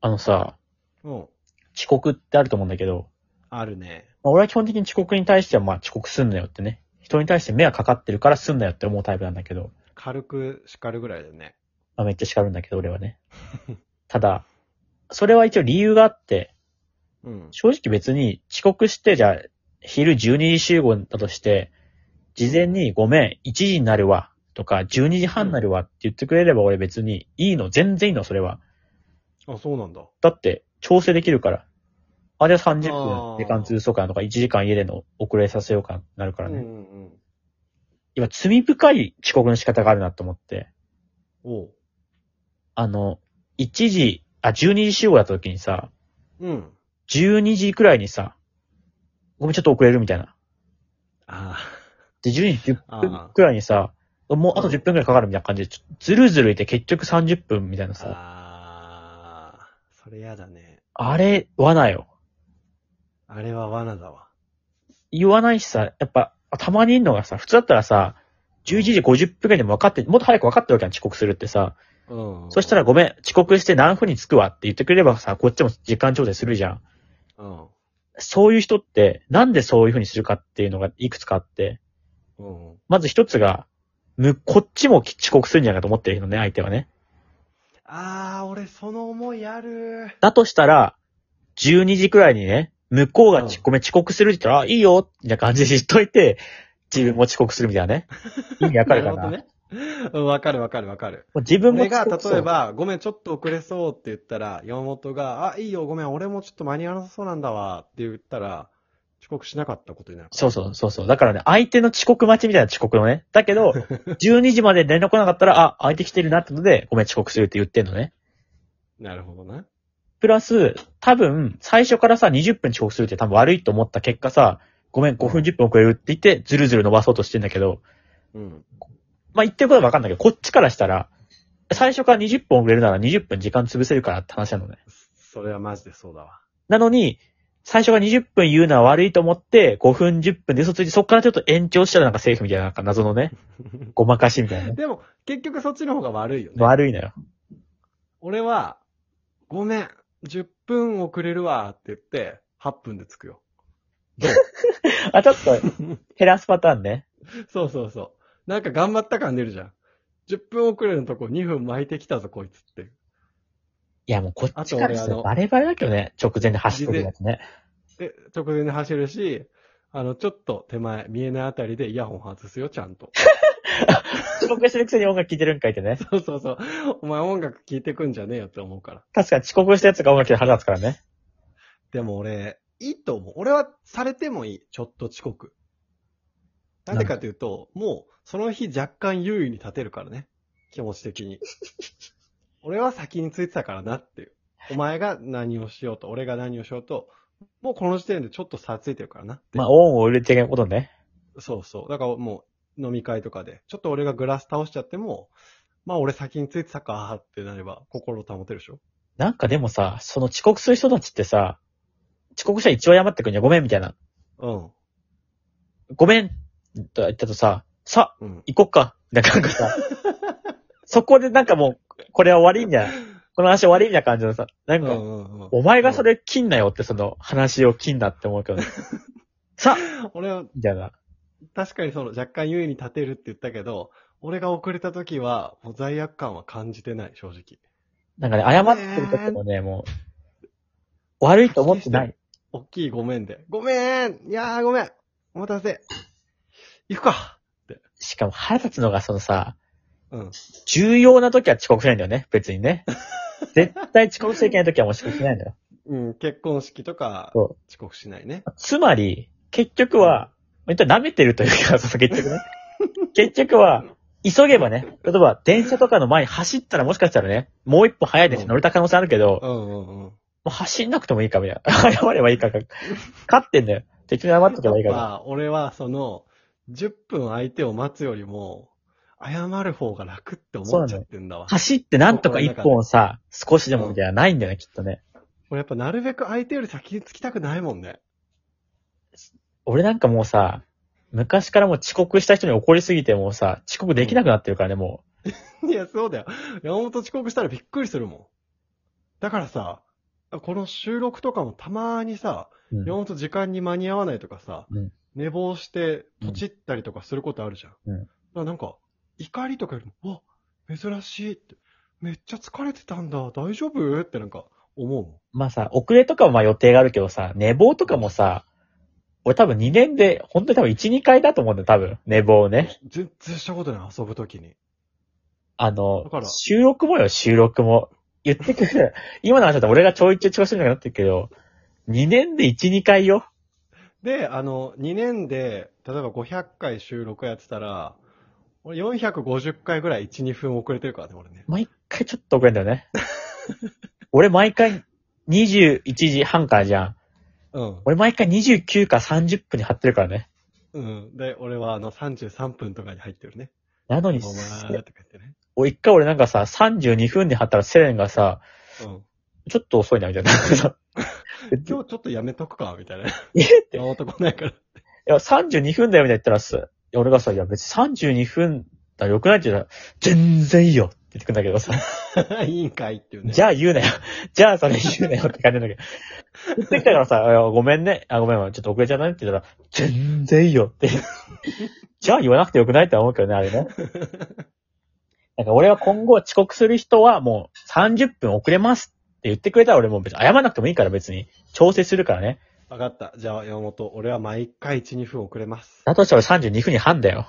あのさ、うん。遅刻ってあると思うんだけど、あるね。まあ俺は基本的に遅刻に対してはまあ遅刻すんなよってね。人に対して目がかかってるからすんなよって思うタイプなんだけど、軽く叱るぐらいだね。まあ、めっちゃ叱るんだけど俺はね。ただ、それは一応理由があって、うん。正直別に遅刻して、じゃあ、昼12時集合だとして、事前にごめん、1時になるわ、とか、12時半になるわって言ってくれれば俺別にいいの、全然いいの、それは。あ、そうなんだ。だって、調整できるから。あ、じゃあ30あー分時間潰そうかなとか、1時間家での遅れさせようかなるからね。うんうんうん。今、罪深い遅刻の仕方があるなと思って。おう。あの、1時、あ、12時集合だった時にさ、うん。12時くらいにさ、ごめん、ちょっと遅れるみたいな。あで、12時10あ分くらいにさ、もうあと10分くらいかかるみたいな感じで、ちょずるずるいて結局30分みたいなあ。さ。それやだね。あれ、罠よ。あれは罠だわ。言わないしさ、やっぱ、たまにいんのがさ、普通だったらさ、11時50分くらいでも分かって、もっと早く分かってるわけやん、遅刻するってさ。うん。そしたらごめん、遅刻して何分に着くわって言ってくれればさ、こっちも時間調整するじゃん。うん。そういう人って、なんでそういう風にするかっていうのがいくつかあって、うん。まず一つが、む、こっちも遅刻するんじゃないかと思ってるのね、相手はね。ああ、俺その思いある。だとしたら、12時くらいにね、向こうがち、ごめん遅刻するって言ったら、あ、いいよみたいな感じで言っといて、自分も遅刻するみたいなね。意味わかるかな？なるほどね。うんわかるわかるわかる。もう自分も俺が遅刻例えば、ごめんちょっと遅れそうって言ったら、山本が、あ、いいよごめん俺もちょっと間に合わなさそうなんだわって言ったら、遅刻しなかったことになる。そうそうそうそう。だからね、相手の遅刻待ちみたいな遅刻のね。だけど、12時まで連絡来なかったら、あ、相手来てるなってので、ごめん遅刻するって言ってんのね。なるほどな。プラス、多分、最初からさ、20分遅刻するって多分悪いと思った結果さ、ごめん5分10分遅れるって言って、ずるずる伸ばそうとしてんだけど、うん。まあ、言ってることはわかんないけど、こっちからしたら、最初から20分遅れるなら20分時間潰せるからって話なのね。それはマジでそうだわ。なのに、最初が20分言うのは悪いと思って、5分10分で嘘ついて、そっからちょっと延長したらなんかセーフみたいな、なんか謎のね、ごまかしみたいなね。でも、結局そっちの方が悪いよね。悪いのよ。俺は、ごめん、10分遅れるわって言って、8分で着くよ。あ、ちょっと、減らすパターンね。そうそうそう。なんか頑張った感出るじゃん。10分遅れのとこ2分巻いてきたぞ、こいつって。いや、もうこっちからしたあと俺あのらバレバレだけどね、直前で走ってくるやつね。で、直前で走るし、あの、ちょっと手前、見えないあたりでイヤホン外すよ、ちゃんと。遅刻してるくせに音楽聴いてるんかいってね。そうそうそう。お前音楽聴いてくんじゃねえよって思うから。確かに遅刻したやつが音楽で腹立つからね。でも俺、いいと思う。俺はされてもいい。ちょっと遅刻。なんでかというと、もう、その日若干優位に立てるからね。気持ち的に。俺は先についてたからなっていう。お前が何をしようと、俺が何をしようと、もうこの時点でちょっと差ついてるからなってまあ、恩を売る的なことね。そうそう。だからもう、飲み会とかで、ちょっと俺がグラス倒しちゃっても、まあ俺先についてたかってなれば、心を保てるでしょなんかでもさ、その遅刻する人たちってさ、遅刻したら一応謝ってくるんじゃん。ごめんみたいな。うん。ごめんと言ったとさ、さ、うん。行こっかなんかさ、そこでなんかもう、これは終わりみたいな。この話終わりみたいな感じのさ、なんか。お前がそれ切んなよってその話を切んなって思うけど、さ、俺は、みたいな。確かにその若干優位に立てるって言ったけど、俺が遅れた時は、もう罪悪感は感じてない、正直。なんかね、謝ってる時もね、もう、悪いと思ってない。大きいごめんで。ごめんいやーごめんお待たせ行くかしかも腹立つのがそのさ、うん。重要な時は遅刻しないんだよね、別にね。絶対遅刻しちゃいけない時はもう遅刻しないんだよ。うん、結婚式とか、そう遅刻しないね。つまり、結局は、舐めてるというか、そう結局ね。結局は、急げばね、例えば電車とかの前に走ったらもしかしたらね、もう一歩早いです乗れた可能性あるけど、もうんうんうん。う走んなくてもいいかみたいな。謝ればいいかか。勝ってんだよ。適当に謝っとけばいいから。まあ、俺はその、10分相手を待つよりも、謝る方が楽って思っちゃってんだわ。走ってなんとか一本さ、少しでもみたいなないんだよね、きっとね。俺やっぱなるべく相手より先に着きたくないもんね。俺なんかもうさ、昔からもう遅刻した人に怒りすぎてもうさ、遅刻できなくなってるからね、も いや、そうだよ。山本遅刻したらびっくりするもん。だからさ、この収録とかもたまにさ、うん山本時間に間に合わないとかさ、うん寝坊して、とちったりとかすることあるじゃん。うんなんか、怒りとかよりも、わ、珍しいって、めっちゃ疲れてたんだ、大丈夫？ってなんか、思うもん。まあさ、遅れとかもまあ予定があるけどさ、寝坊とかもさ、俺多分2年で、本当に多分1、2回だと思うんだよ、多分。寝坊ね。全然したことない、遊ぶときに。あの収録もよ、収録も。言ってくる。今の話だと俺がちょいちょい調子になってるけど、2年で1、2回よ。で、あの、2年で、例えば500回収録やってたら、俺450回ぐらい1、2分遅れてるからね、俺ね。毎回ちょっと遅れんだよね。俺毎回21時半からじゃん。うん。俺毎回29か30分に貼ってるからね。うん。で、俺はあの33分とかに入ってるね。なのに、お前ーとか言ってね。俺一回俺なんかさ、32分に貼ったらセレンがさ、うん。ちょっと遅いな、みたいな。い 今日ちょっとやめとくか、みたいな。えって山本来ないから。や、32分だよ、みたいな言ったらさ、俺がさ、いや別に32分だよくない？って言ったら、全然いいよって言ってくんだけどさ、いいんかいっていうね。じゃあ言うなよ。じゃあそれ言うなよって感じなんだけど。言ってきたからさ、いやごめんね。あ、ごめん、ちょっと遅れちゃったねって言ったら、全然いいよって。じゃあ言わなくてよくないって思うけどね、あれね。なんか俺は今後遅刻する人はもう30分遅れますって言ってくれたら俺も別に謝らなくてもいいから別に調整するからね。わかった。じゃあ山本、俺は毎回1、2分遅れます。だとしたら32分に半だよ。